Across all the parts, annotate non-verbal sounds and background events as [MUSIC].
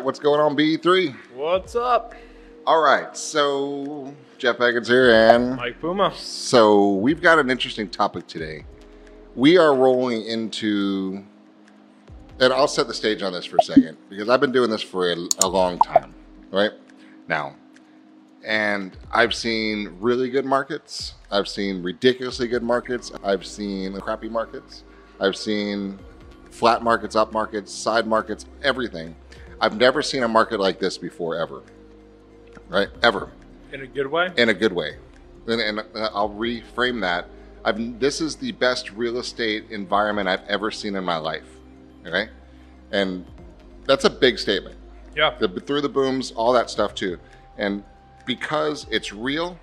right, what's going on, BE3? What's up? All right, so Jeff Eggins here, and Mike Puma. so we've got an interesting topic today. We are rolling into, and I'll set the stage on this for a second because I've been doing this for a, a long time, right? Now, and I've seen really good markets. I've seen ridiculously good markets. I've seen crappy markets. I've seen flat markets, up markets, side markets, everything. I've never seen a market like this before, ever. Right? Ever In a good way? in a good way. And, and uh, I'll reframe that. I've, this is the best real estate environment I've ever seen in my life. Okay, and that's a big statement. Yeah. The, through the booms, all that stuff too, and because it's real,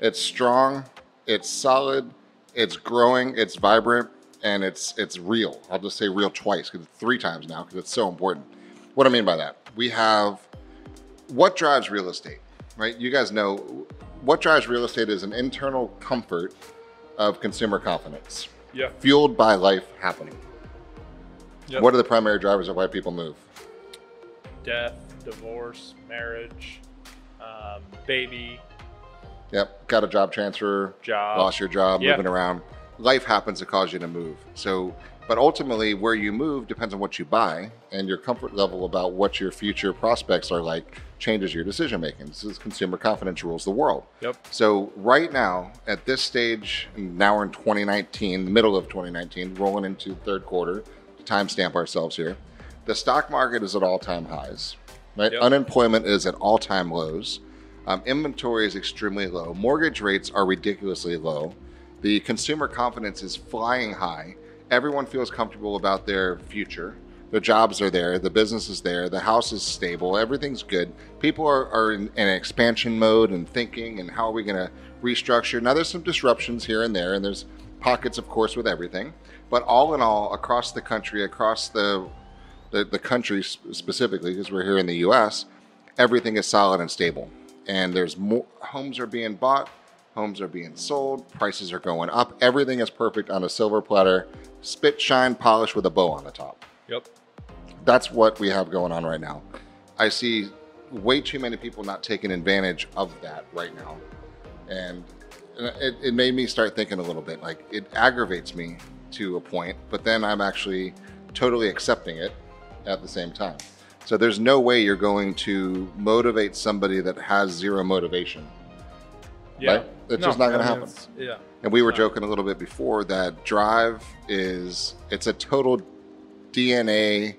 it's strong, it's solid, it's growing, it's vibrant, and it's it's real. I'll just say real twice because three times now because it's so important. What I mean by that, we have what drives real estate, right? You guys know what drives real estate is an internal comfort of consumer confidence, Yeah. fueled by life happening. Yep. What are the primary drivers of why people move? Death, divorce, marriage, um, baby, Yep, got a job transfer, job. lost your job, Yeah. moving around. Life happens to cause you to move. So, but ultimately, where you move depends on what you buy, and your comfort level about what your future prospects are like changes your decision making. This is consumer confidence rules the world. Yep. So, right now, at this stage, now we're in 2019, the middle of 2019, rolling into third quarter, to timestamp ourselves here. The stock market is at all time highs, right? Yep. Unemployment is at all time lows. Um, inventory is extremely low. Mortgage rates are ridiculously low. The consumer confidence is flying high. Everyone feels comfortable about their future. Their jobs are there. The business is there. The house is stable. Everything's good. People are, are in, in expansion mode and thinking, and how are we going to restructure? Now, there's some disruptions here and there, and there's pockets, of course, with everything. But all in all, across the country, across the the, the country specifically, because we're here in the U.S., everything is solid and stable. And there's more homes are being bought, homes are being sold, prices are going up. Everything is perfect on a silver platter, spit shine polish with a bow on the top. Yep. That's what we have going on right now. I see way too many people not taking advantage of that right now. And uh, it, it made me start thinking a little bit like it aggravates me to a point, but then I'm actually totally accepting it at the same time. So there's no way you're going to motivate somebody that has zero motivation. Yeah. Right? It's just not gonna happen. Yeah. And we were No. joking a little bit before that drive is it's a total DNA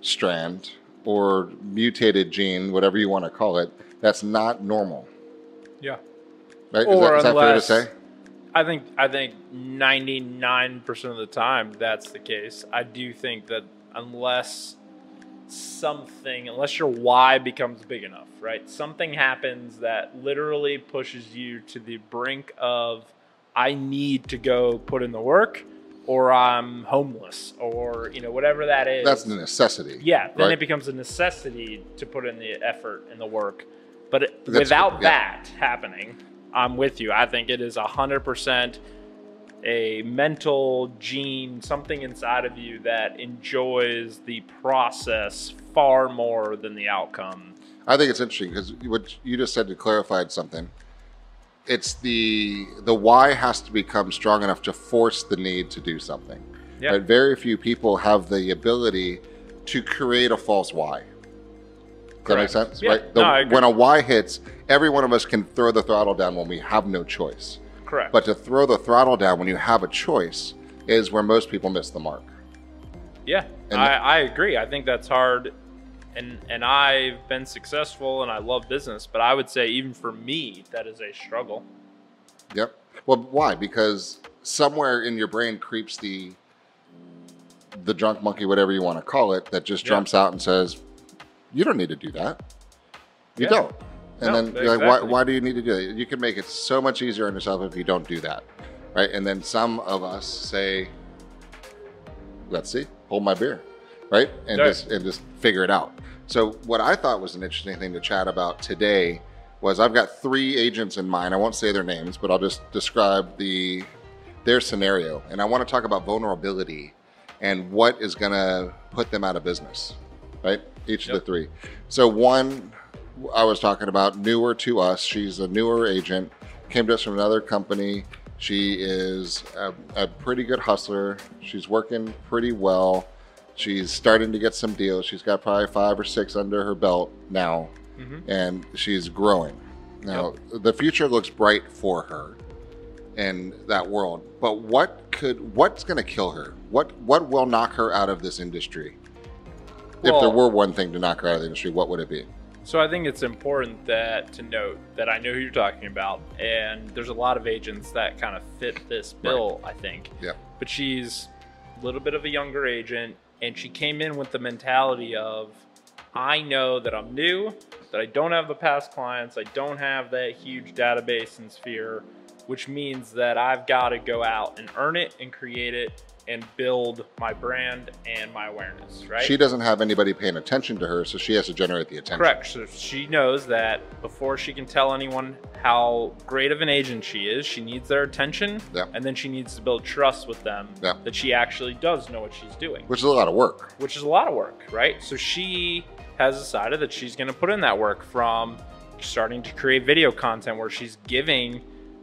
strand or mutated gene, whatever you want to call it, that's not normal. Yeah. Right? Or is that, is that fair to unless- say? I think I think ninety nine percent of the time that's the case. I do think that unless something, unless your why becomes big enough, right? Something happens that literally pushes you to the brink of I need to go put in the work, or I'm homeless, or you know whatever that is. That's a necessity. Yeah, then right? it becomes a necessity to put in the effort and the work. But That's- without yeah. that happening, I'm with you. I think it is 100% a mental gene, something inside of you that enjoys the process far more than the outcome. I think it's interesting because what you just said to clarified something. It's the the why has to become strong enough to force the need to do something. Yeah. Right? Very few people have the ability to create a false why. Does that make sense? Yeah. Right? The- No, when a why hits, every one of us can throw the throttle down when we have no choice. Correct. But to throw the throttle down when you have a choice is where most people miss the mark. Yeah, I, I agree. I think that's hard, and and I've been successful and I love business, but I would say even for me that is a struggle. Yep. Well, why? Because somewhere in your brain creeps the the drunk monkey, whatever you want to call it, that just Yeah. jumps out and says, "You don't need to do that. You Yeah. don't." And No, then you're like, why, why do you need to do that? You can make it so much easier on yourself if you don't do that, right? And then some of us say, "Let's see, hold my beer," right? And Right. just and just figure it out. So what I thought was an interesting thing to chat about today was I've got three agents in mind. I won't say their names, but I'll just describe the their scenario, and I want to talk about vulnerability and what is going to put them out of business, right? each of the three. So one, I was talking about newer to us. She's a newer agent. Came to us from another company. She is a, a pretty good hustler. She's working pretty well. She's starting to get some deals. She's got probably five or six under her belt now, Mhm. and she's growing. Now the future looks bright for her in that world. But what could what's going to kill her? What what will knock her out of this industry? if there were one thing to knock her out of the industry, what would it be? So I think it's important that to note that I know who you're talking about, and there's a lot of agents that kind of fit this bill. I think. Yep. But she's a little bit of a younger agent, and she came in with the mentality of, I know that I'm new, that I don't have the past clients, I don't have that huge database and sphere, which means that I've got to go out and earn it and create it and build my brand and my awareness. Right. She doesn't have anybody paying attention to her, so she has to generate the attention. Correct. So she knows that before she can tell anyone how great of an agent she is, she needs their attention, Yeah. and then she needs to build trust with them Yeah. that she actually does know what she's doing, Which is a lot of work. which is a lot of work, right? So she has decided that she's going to put in that work from starting to create video content where she's giving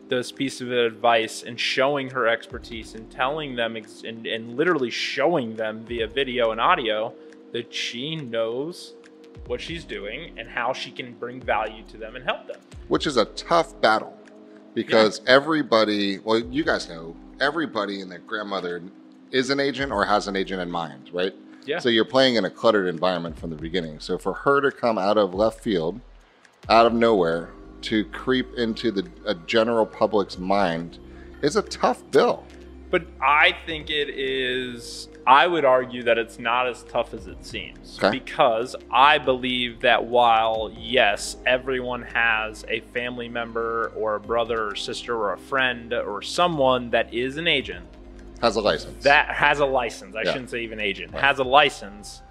this piece of advice and showing her expertise and telling them ex- and, and literally showing them via video and audio that she knows what she's doing and how she can bring value to them and help them. which is a tough battle because everybody, well, you guys know, everybody and their grandmother is an agent or has an agent in mind, right? Yeah. So you're playing in a cluttered environment from the beginning. So for her to come out of left field, out of nowhere, to creep into the a general public's mind is a tough bill. But I think it is, I would argue that it's not as tough as it seems. Okay. Because I believe that while, yes, everyone has a family member or a brother or sister or a friend or someone that is an agent, Has a license. that has a license, I Yeah. shouldn't say even agent, Right. has a license,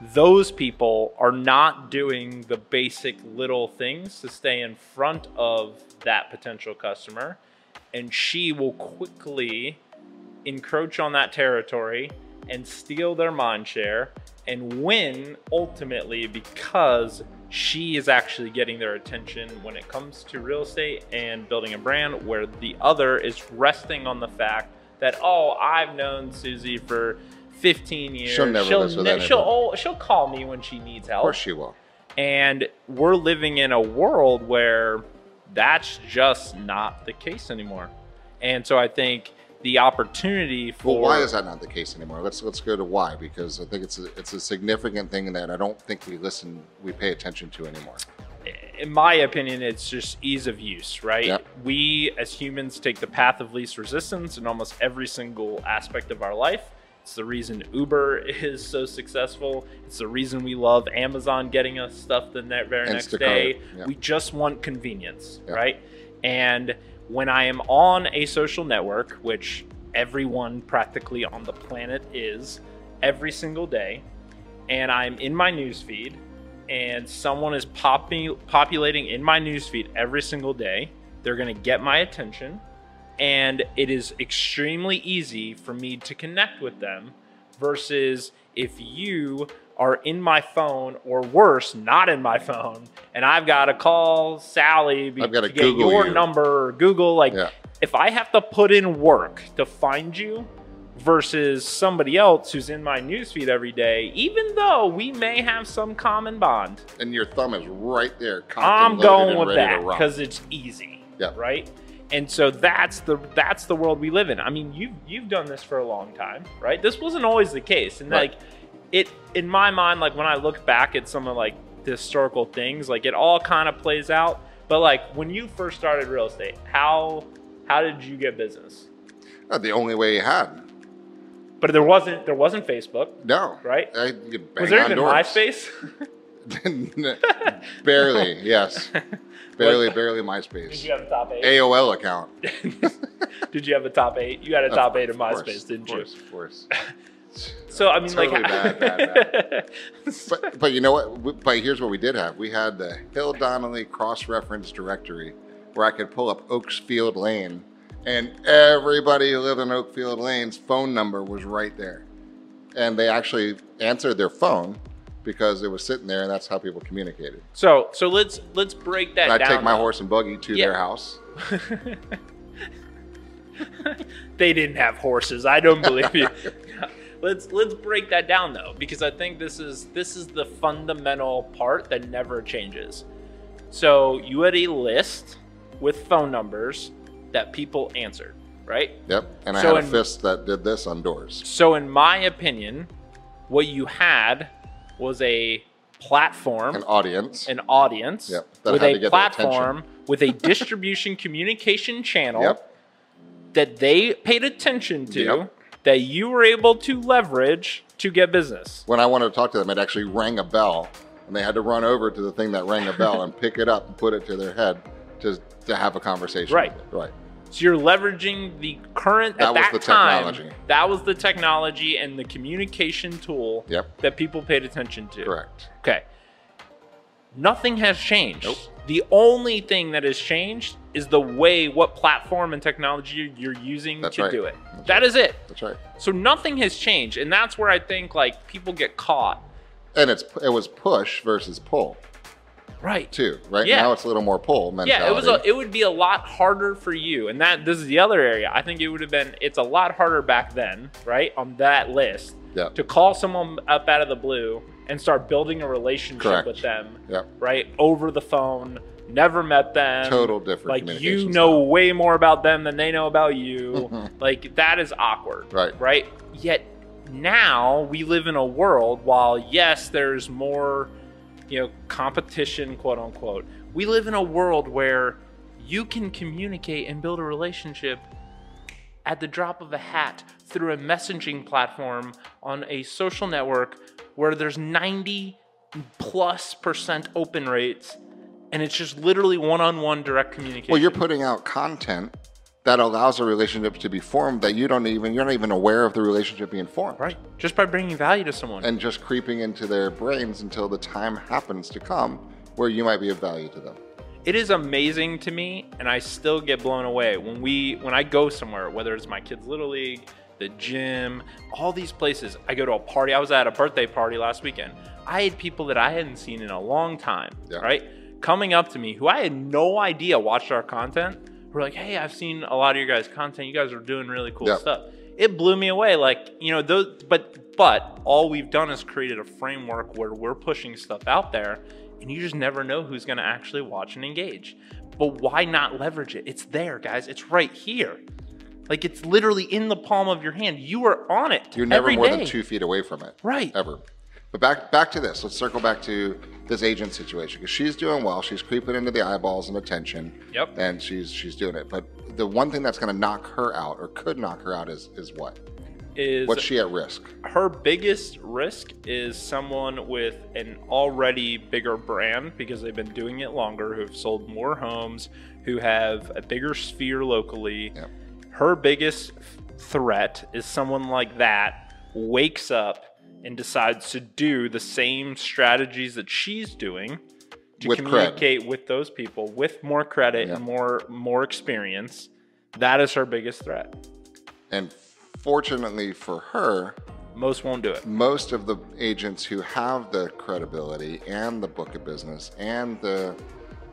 those people are not doing the basic little things to stay in front of that potential customer. And she will quickly encroach on that territory and steal their mind share and win ultimately because she is actually getting their attention when it comes to real estate and building a brand where the other is resting on the fact that oh i've known susie for 15 years She'll never mess with ne- she'll, oh, she'll call me when she needs help. of course she will. and we're living in a world where that's just not the case anymore. And so I think the opportunity for Well, why is that not the case anymore? Let's let's go to why because I think it's a, it's a significant thing that I don't think we listen we pay attention to anymore. in my opinion, it's just ease of use, right? Yep. We as humans take the path of least resistance in almost every single aspect of our life. It's the reason Uber [LAUGHS] is so successful. It's the reason we love Amazon getting us stuff the very next Instacart, day. yeah. We just want convenience, Yeah. right? And when I am on a social network, which everyone practically on the planet is every single day, and I'm in my newsfeed, and someone is popping populating in my newsfeed every single day, they're going to get my attention, and it is extremely easy for me to connect with them. Versus if you are in my phone, or worse, not in my [LAUGHS] phone, and I've got to call Sally be- I've gotta to get Google your you. number or Google. Like, Yeah. if I have to put in work to find you versus somebody else who's in my newsfeed every day, even though we may have some common bond, And your thumb is right there. I'm going with that because it's easy. Yeah. Right. And so that's the that's the world we live in. I mean, you've you've done this for a long time, right? This wasn't always the case, and Right. like it in my mind, like when I look back at some of like the historical things, like it all kind of plays out. But like when you first started real estate, how how did you get business? Uh, the only way you had. But there wasn't there wasn't Facebook, No. right? I, you could bang Was there even doors. MySpace? [LAUGHS] [LAUGHS] barely, yes. [LAUGHS] [LAUGHS] Barely, barely MySpace. Did you have a top eight? AOL account. [LAUGHS] Did you have a top eight? You had a Of- top eight of of course, MySpace, didn't you? of course, Of course. So I mean, Totally like, bad, bad, [LAUGHS] But, but you know what? We- But here's what we did have. We had the Hill Donnelly cross-reference directory where I could pull up Oaksfield Lane, and everybody who lived in Oakfield Lane's phone number was right there. And they actually answered their phone because it was sitting there and that's how people communicated. So so let's let's break that And I'd down. take my though. horse and buggy to Yeah. their house. [LAUGHS] they didn't have horses. I don't believe you. [LAUGHS] let's let's break that down though, because I think this is this is the fundamental part that never changes. So you had a list with phone numbers that people answered, right? Yep. And I So had a in- fist that did this on doors. So in my opinion, what you had was a platform An audience. an audience Yep, that with had to a platform with a distribution [LAUGHS] communication channel Yep. that they paid attention to Yep. that you were able to leverage to get business. When I wanted to talk to them, it actually rang a bell, and they had to run over to the thing that rang a bell and pick it up and put it to their head to, to have a conversation. Right. Right. So you're leveraging the current That at was that the time. technology. That was the technology and the communication tool Yep. that people paid attention to. Correct. Okay. Nothing has changed. Nope. The only thing that has changed is the way what platform and technology you're using That's to right. do it. That's That right. is it. That's right. So nothing has changed, and that's where I think like people get caught. And it's it was push versus pull Right. too, right? Yeah. Now it's a little more pull mentality. Yeah, it was. A, it would be a lot harder for you, and that this is the other area. I think it would have been. It's a lot harder back then, right? On that list, Yeah. to call someone up out of the blue and start building a relationship Correct. with them, Yep. right? Over the phone, never met them. Total different Like you know style. way more about them than they know about you. Mm-hmm. [LAUGHS] like that is awkward. Right. Right. Yet now we live in a world while yes, there's more, you know, competition, quote unquote. We live in a world where you can communicate and build a relationship at the drop of a hat through a messaging platform on a social network where there's 90 plus percent open rates and it's just literally one-on-one direct communication. Well, you're putting out content that allows a relationship to be formed that you don't even you're not even aware of the relationship being formed. right just by bringing value to someone. And just creeping into their brains until the time happens to come where you might be of value to them. it is amazing to me and i still get blown away when we when i go somewhere whether it's my kids little league the gym all these places i go to a party i was at a birthday party last weekend i had people that i hadn't seen in a long time Yeah. right coming up to me who i had no idea watched our content were like hey i've seen a lot of your guys content you guys are doing really cool Yeah. stuff it blew me away like you know those but but all we've done is created a framework where we're pushing stuff out there and you just never know who's going to actually watch and engage but why not leverage it it's there guys it's right here like it's literally in the palm of your hand you are on it You're never every more day. than two feet away from it. Right. Ever. But back back to this. Let's circle back to this agent situation because she's doing well. She's creeping into the eyeballs and attention. Yep. And she's she's doing it. But the one thing that's going to knock her out or could knock her out is is what? is What's she at risk? her biggest risk is someone with an already bigger brand because they've been doing it longer, who've sold more homes, who have a bigger sphere locally. Yep. Her biggest threat is someone like that wakes up and decides to do the same strategies that she's doing to With communicate with those people with more credit Yep. and more more experience. That is her biggest threat. And fortunately for her, Most won't do it. most of the agents who have the credibility and the book of business and the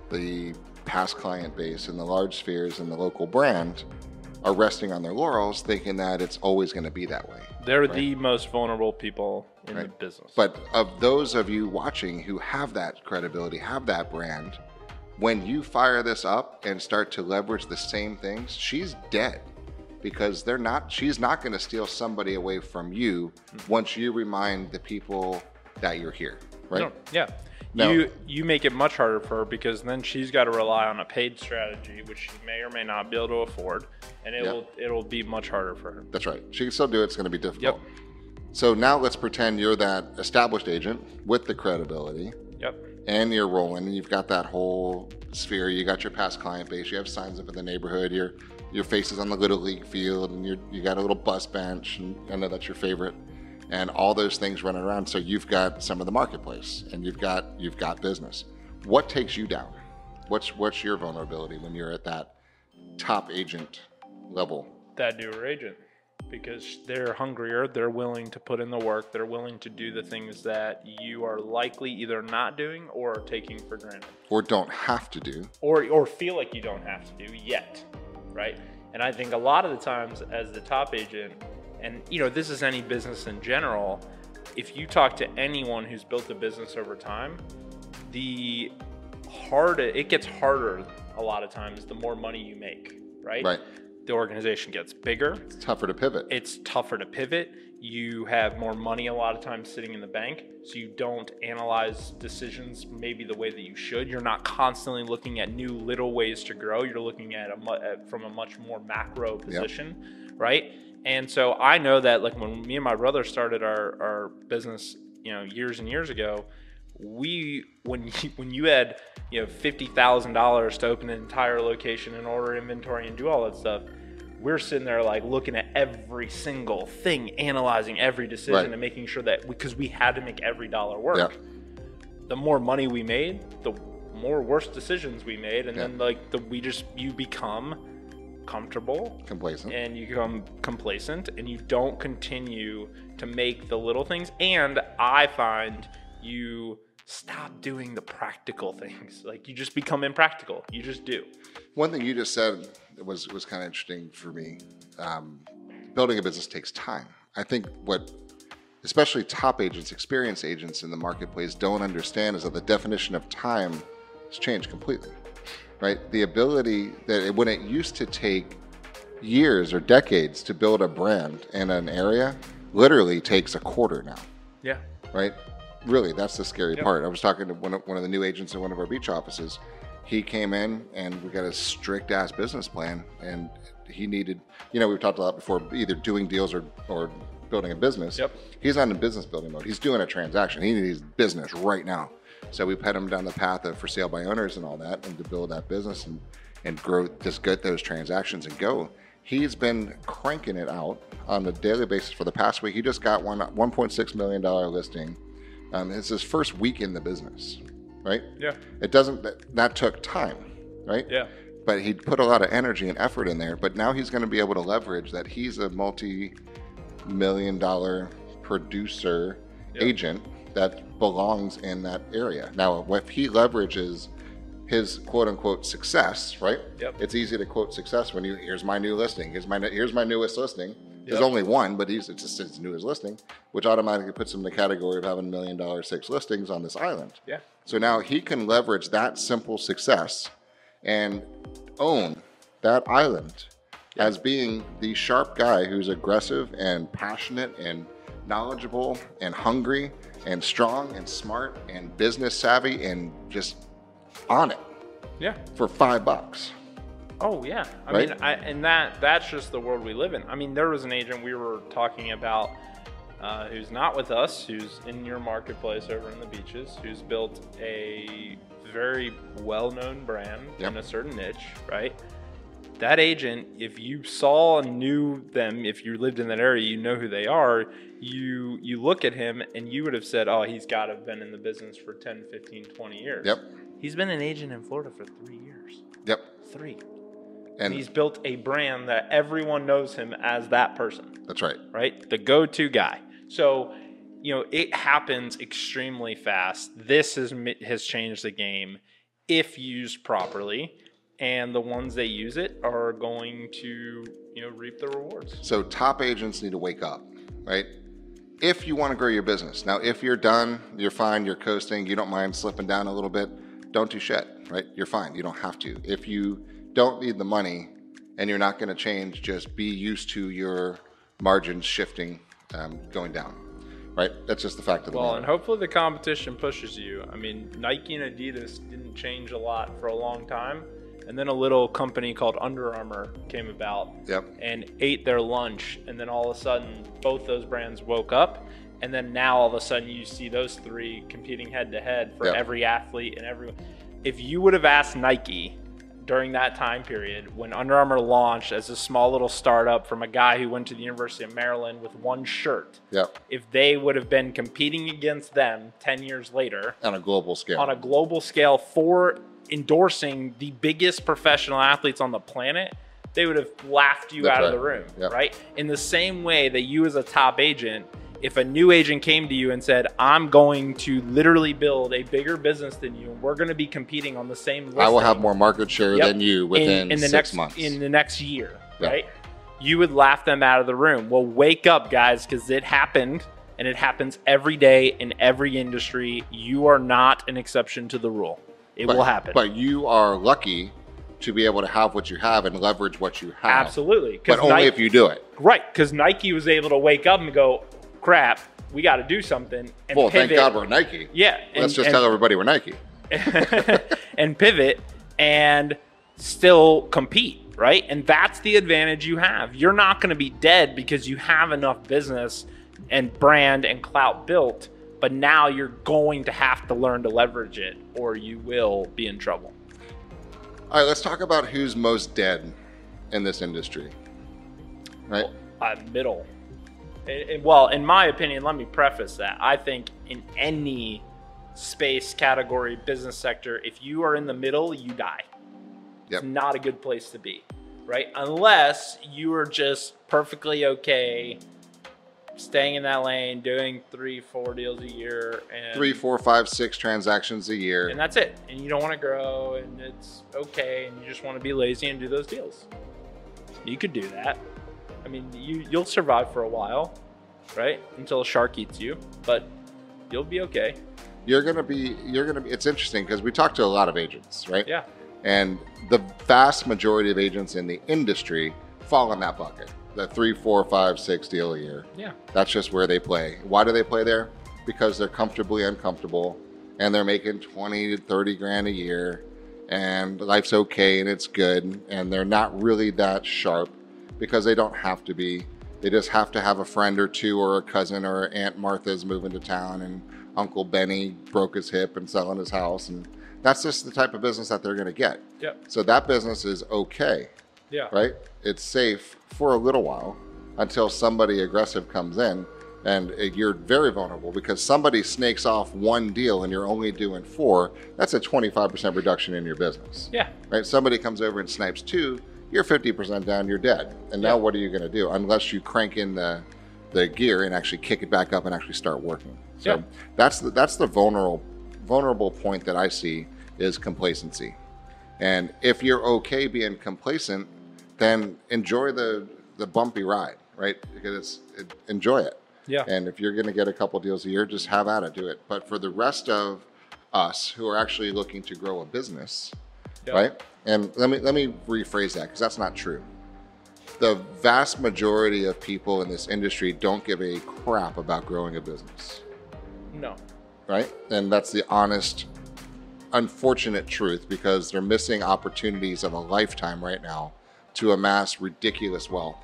the past client base and the large spheres and the local brand are resting on their laurels thinking that it's always going to be that way. They're the most vulnerable people in the business. But of those of you watching who have that credibility, have that brand, when you fire this up and start to leverage the same things, she's dead because they're not she's not going to steal somebody away from you hmm. once you remind the people that you're here, right? No, yeah. No. You you make it much harder for her because then she's got to rely on a paid strategy, which she may or may not be able to afford, and it Yeah. will it'll be much harder for her. That's right. She can still do it. It's going to be difficult. Yep. So now let's pretend you're that established agent with the credibility Yep. and you're rolling and you've got that whole sphere. You got your past client base. You have signs up in the neighborhood. Your your face is on the little league field and you you got a little bus bench and I know that's your favorite. And all those things running around. So you've got some of the marketplace and you've got you've got business. What takes you down? What's what's your vulnerability when you're at that top agent level? That newer agent. because they're hungrier, they're willing to put in the work, they're willing to do the things that you are likely either not doing or taking for granted. Or don't have to do. Or or feel like you don't have to do yet, right? And I think a lot of the times as the top agent and you know, this is any business in general, if you talk to anyone who's built a business over time, the harder it gets harder a lot of times the more money you make, right? Right. The organization gets bigger. It's tougher to pivot. It's tougher to pivot. You have more money a lot of times sitting in the bank, so you don't analyze decisions maybe the way that you should. You're not constantly looking at new little ways to grow. You're looking at a at, from a much more macro position, right? And so I know that like when me and my brother started our our business, you know, years and years ago, we when [LAUGHS] you, when you had you know fifty thousand dollars to open an entire location and order inventory and do all that stuff, we're sitting there like looking at every single thing, analyzing every decision Right. and making sure that because we had to make every dollar work. Yeah. The more money we made, the more worse decisions we made, and Yeah. then like the we just you become comfortable Complacent. and you become complacent and you don't continue to make the little things and i find you stop doing the practical things [LAUGHS] like you just become impractical you just do One thing you just said was was kind of interesting for me. Um, building a business takes time. I think what, especially top agents, experienced agents in the marketplace, don't understand is that the definition of time has changed completely. Right, the ability that it, when it used to take years or decades to build a brand in an area, literally takes a quarter now yeah right? Really, that's the scary Yep. part. I was talking to one of, one of the new agents in one of our beach offices. He came in and we got a strict ass business plan, and he needed, you know, we've talked a lot before, either doing deals or or building a business. Yep. He's not in business building mode. He's doing a transaction. He needs business right now. So we put him down the path of for sale by owners and all that, and to build that business and and grow, just get those transactions and go. He's been cranking it out on a daily basis for the past week. He just got one 1.6 million dollar listing. Um, it's his first week in the business, right? yeah It doesn't. That, that took time, right? yeah But he put a lot of energy and effort in there. But now he's going to be able to leverage that he's a multi-million dollar producer Yep. agent that belongs in that area. Now, if he leverages his quote unquote success, right? Yep. It's easy to quote success when you here's my new listing. Here's my here's my newest listing. There's only one, but he's it's just his newest listing, which automatically puts him in the category of having a million dollar six listings on this island. yeah So now he can leverage that simple success and own that island as being the sharp guy who's aggressive and passionate and knowledgeable and hungry and strong and smart and business savvy and just on it yeah for five bucks. Oh yeah, I Right? mean, I, and that that's just the world we live in. I mean, there was an agent we were talking about uh, who's not with us, who's in your marketplace over in the beaches, who's built a very well-known brand Yep. in a certain niche, right? That agent, if you saw and knew them, if you lived in that area, you know who they are. You you look at him and you would have said, "Oh, he's got to have been in the business for 10, 15, 20 years." Yep. He's been an agent in Florida for 3 years. Yep. 3 And he's built a brand that everyone knows him as that person, that's right. right? The go-to guy. So, you know, it happens extremely fast. This has has changed the game if used properly, and the ones that use it are going to, you know, reap the rewards. So top agents need to wake up, right? If you want to grow your business. Now, if you're done, you're fine, you're coasting, you don't mind slipping down a little bit, don't do shit, right? You're fine. You don't have to. If you don't need the money and you're not going to change, just be used to your margins shifting, um, going down, right? That's just the fact of the Well, and hopefully the competition pushes you. I mean, Nike and Adidas didn't change a lot for a long time, and then a little company called Under Armour came about. Yep. and ate their lunch and then all of a sudden both those brands woke up and then now all of a sudden you see those three competing head to head for Yep. every athlete and everyone if you would have asked nike during that time period when Under Armour launched as a small little startup from a guy who went to the University of Maryland with one shirt Yep. if they would have been competing against them 10 years later On a global scale. on a global scale for endorsing the biggest professional athletes on the planet, they would have laughed you That's out of the room, right? In the same way that you, as a top agent, if a new agent came to you and said, "I'm going to literally build a bigger business than you, and we're going to be competing on the same listing," I will have more market share Yep. than you within in, in the six next months. in the next year, right? You would laugh them out of the room. Well, wake up, guys, because it happened, and it happens every day in every industry. You are not an exception to the rule. It but, will happen. But you are lucky to be able to have what you have and leverage what you have. Absolutely, But only Nike, if you do it. right? Because Nike was able to wake up and go, "Crap, we got to do something." And Well, pivot. thank God we're Nike. Yeah, Let's and- just and- tell everybody we're Nike. [LAUGHS] and pivot and still compete, right? And that's the advantage you have. You're not going to be dead because you have enough business and brand and clout built, but now you're going to have to learn to leverage it or you will be in trouble. All right, let's talk about who's most dead in this industry. Right? Uh, middle. And- and- well, in my opinion, let me preface that. I think in any space category, business sector, if you are in the middle, you die. Yep. It's not a good place to be, right? Unless you are just perfectly okay staying in that lane, doing three, four deals a year, and Three, four, five, six transactions a year. and that's it. And you don't want to grow, and it's okay, and you just want to be lazy and do those deals. You could do that. I mean, you you'll survive for a while, right? Until a shark eats you, but you'll be okay. you're gonna be you're gonna be it's interesting because we talk to a lot of agents right Yeah. and the vast majority of agents in the industry fall in that bucket the three four five six deal a year Yeah. that's just where they play why do they play there because they're comfortably uncomfortable and they're making 20 to 30 grand a year and life's okay and it's good and they're not really that sharp because they don't have to be they just have to have a friend or two or a cousin or aunt martha's moving to town and uncle benny broke his hip and selling his house and that's just the type of business that they're going to get Yep. so that business is okay Yeah. right? It's safe for a little while until somebody aggressive comes in, and uh, you're very vulnerable because somebody snakes off one deal and you're only doing four. That's a 25% reduction in your business, Yeah. right? Somebody comes over and snipes two, you're 50% down, you're dead. And now Yeah. what are you going to do unless you crank in the the gear and actually kick it back up and actually start working? So Yeah. that's the, that's the vulnerable vulnerable point that I see is complacency. And if you're okay being complacent, then enjoy the the bumpy ride, right? Because it's it, enjoy it. Yeah. And if you're going to get a couple deals a year, just have at it, do it. But for the rest of us who are actually looking to grow a business, Yep. right? And let me let me rephrase that because that's not true. The vast majority of people in this industry don't give a crap about growing a business No. right? And that's the honest, unfortunate truth because they're missing opportunities of a lifetime right now to amass ridiculous wealth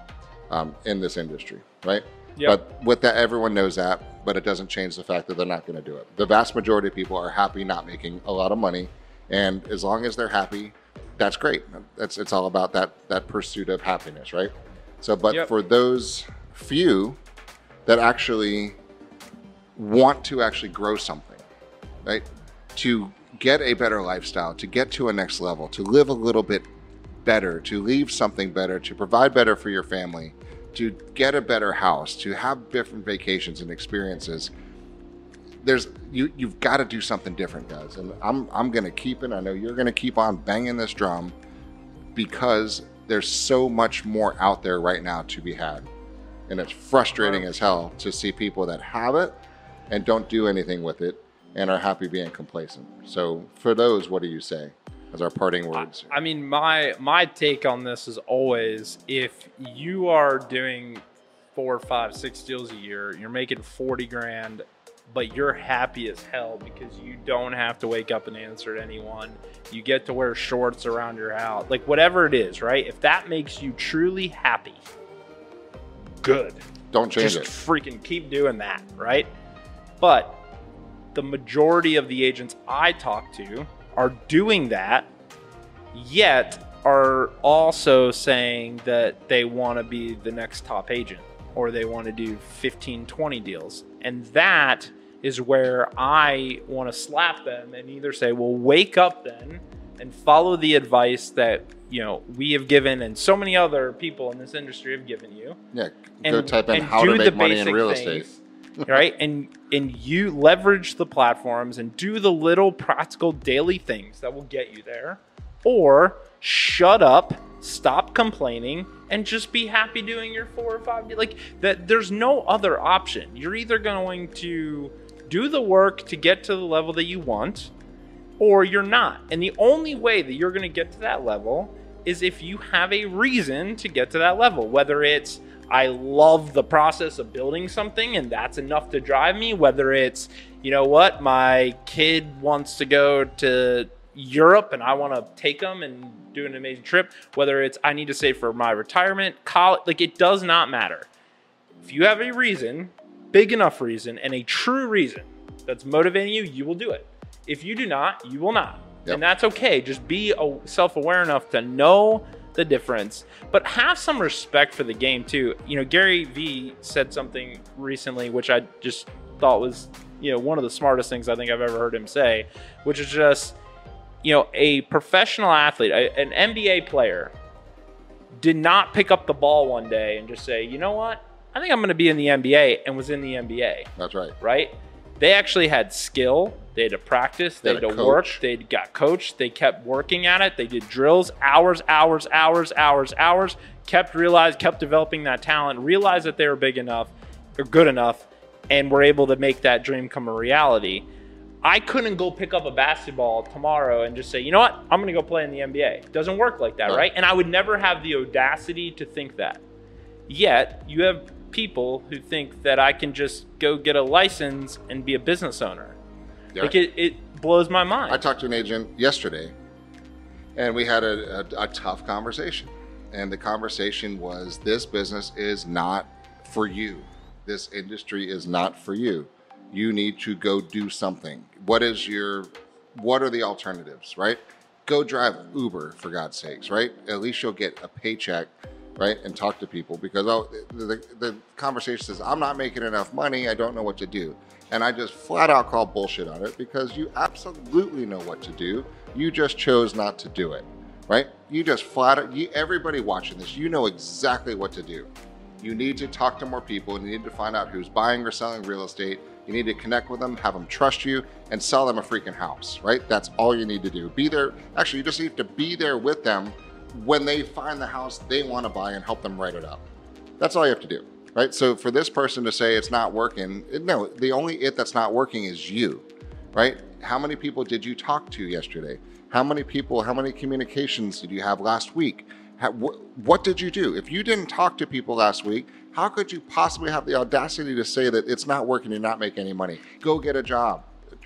um, in this industry, right? Yep. But with that, everyone knows that, but it doesn't change the fact that they're not going to do it. The vast majority of people are happy not making a lot of money, and as long as they're happy, that's great. That's it's all about that that pursuit of happiness, right? So, but Yep. for those few that actually want to actually grow something, right? To get a better lifestyle, to get to a next level, to live a little bit better, to leave something better, to provide better for your family, to get a better house, to have different vacations and experiences. There's you you've got to do something different, guys. And I'm I'm gonna keep it. I know you're gonna keep on banging this drum because there's so much more out there right now to be had. And it's frustrating as hell to see people that have it and don't do anything with it and are happy being complacent. So for those, what do you say as our parting words? I mean, my my take on this is always if you are doing four, five, six deals a year, you're making forty grand, but you're happy as hell because you don't have to wake up and answer to anyone. You get to wear shorts around your house, like whatever it is, right? If that makes you truly happy, good Don't change just it. freaking keep doing that, right? But the majority of the agents I talk to are doing that, yet are also saying that they want to be the next top agent or they want to do 15, 20 deals. And that is where I want to slap them and either say, well, wake up then and follow the advice that you know we have given and so many other people in this industry have given you Yeah, and, go type in how to make money in real things, estate. [LAUGHS] right? And and you leverage the platforms and do the little practical daily things that will get you there. Or shut up stop complaining and just be happy doing your four or five like that there's no other option. You're either going to do the work to get to the level that you want or you're not. And the only way that you're going to get to that level is if you have a reason to get to that level whether it's I love the process of building something and that's enough to drive me whether it's you know what my kid wants to go to Europe and I want to take them and do an amazing trip whether it's I need to save for my retirement college like it does not matter. If you have a reason big enough reason and a true reason that's motivating you you will do it. If you do not you will not. Yep. and that's okay. Just be self-aware enough to know the difference but have some respect for the game too you know gary vee said something recently which i just thought was you know one of the smartest things i think i've ever heard him say which is just you know a professional athlete an nba player did not pick up the ball one day and just say you know what i think i'm going to be in the nba and was in the nba That's right. right? They actually had skill. They had to practice. They had had to a work. coach. They got coached. They kept working at it. They did drills, hours, hours, hours, hours, hours. Kept realize, kept developing that talent. Realized that they were big enough or good enough, and were able to make that dream come a reality. I couldn't go pick up a basketball tomorrow and just say, you know what, I'm going to go play in the NBA. It doesn't work like that, right? And I would never have the audacity to think that. Yet, you have people who think that I can just go get a license and be a business owner. Yeah. Like it, it blows my mind. I talked to an agent yesterday, and we had a, a, a tough conversation. And the conversation was this business is not for you. This industry is not for you. You need to go do something. What is your what are the alternatives, right? Go drive Uber for God's sakes, right? At least you'll get a paycheck, right? And talk to people because the, the, the conversation says, I'm not making enough money. I don't know what to do. And I just flat out call bullshit on it because you absolutely know what to do. You just chose not to do it, right? You just flat out, you, everybody watching this, you know exactly what to do. You need to talk to more people and you need to find out who's buying or selling real estate. You need to connect with them, have them trust you, and sell them a freaking house, right? That's all you need to do. Be there. Actually, you just need to be there with them when they find the house they want to buy and help them write it up. That's all you have to do, right? So for this person to say it's not working, no, the only it that's not working is you, right? How many people did you talk to yesterday? How many people, how many communications did you have last week? How, wh- what did you do? If you didn't talk to people last week, how could you possibly have the audacity to say that it's not working, you're not making any money? Go get a job.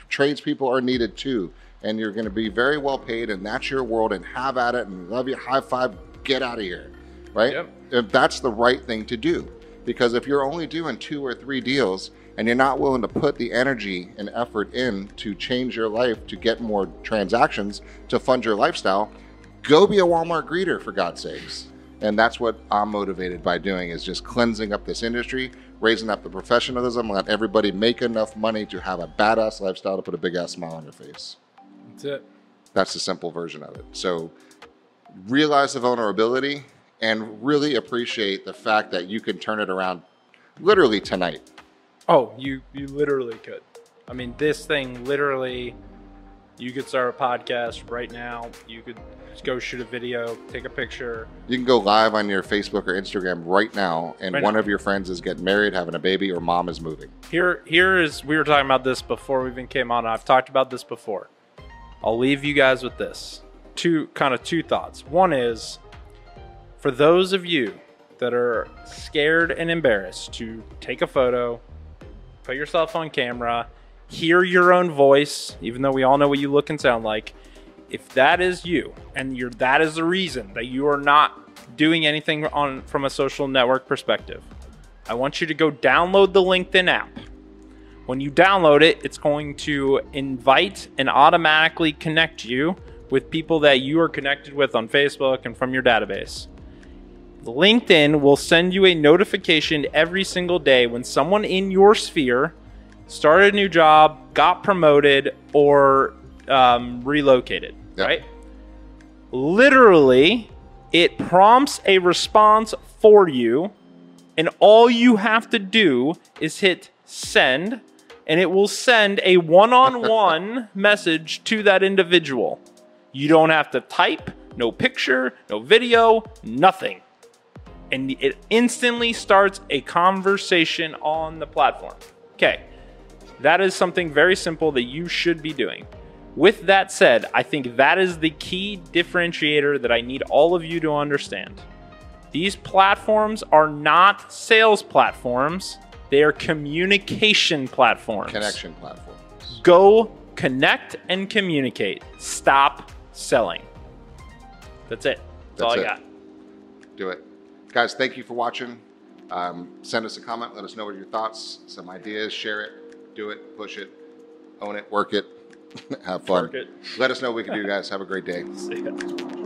Tradespeople are needed too, and you're going to be very well paid, and that's your world, and have at it, and love you, high five, get out of here, right? Yep. If that's the right thing to do. Because if you're only doing two or three deals and you're not willing to put the energy and effort in to change your life to get more transactions to fund your lifestyle, go be a Walmart greeter for God's sakes. And that's what I'm motivated by doing is just cleansing up this industry, raising up the professionalism, let everybody make enough money to have a badass lifestyle to put a big ass smile on your face. That's it. That's the simple version of it. So realize the vulnerability and really appreciate the fact that you can turn it around literally tonight. Oh, you you literally could. I mean, this thing literally. You could start a podcast right now. You could go shoot a video, take a picture. You can go live on your Facebook or Instagram right now, and Right one now. of your friends is getting married, having a baby, or mom is moving. Here, here is we were talking about this before we even came on. I've talked about this before. I'll leave you guys with this. Two kind of two thoughts. One is for those of you that are scared and embarrassed to take a photo, put yourself on camera, hear your own voice, even though we all know what you look and sound like. If that is you, and you're that is the reason that you are not doing anything on from a social network perspective, I want you to go download the LinkedIn app. When you download it, it's going to invite and automatically connect you with people that you are connected with on Facebook and from your database. LinkedIn will send you a notification every single day when someone in your sphere started a new job, got promoted, or um, relocated, Yeah. right? literally, it prompts a response for you, and all you have to do is hit send, and it will send a one on one message to that individual. You don't have to type, no picture, no video, nothing. And it instantly starts a conversation on the platform. Okay, that is something very simple that you should be doing. With that said, I think that is the key differentiator that I need all of you to understand. These platforms are not sales platforms, they are communication platforms. Connection platforms. Go connect and communicate. Stop selling. That's it. That's, all I got. Do it. Guys, thank you for watching. Um, send us a comment. Let us know what your thoughts, some ideas. Share it. Do it. Push it. Own it. Work it. [LAUGHS] Have fun. It. Let us know what we can do, guys. Have a great day. [LAUGHS] See ya.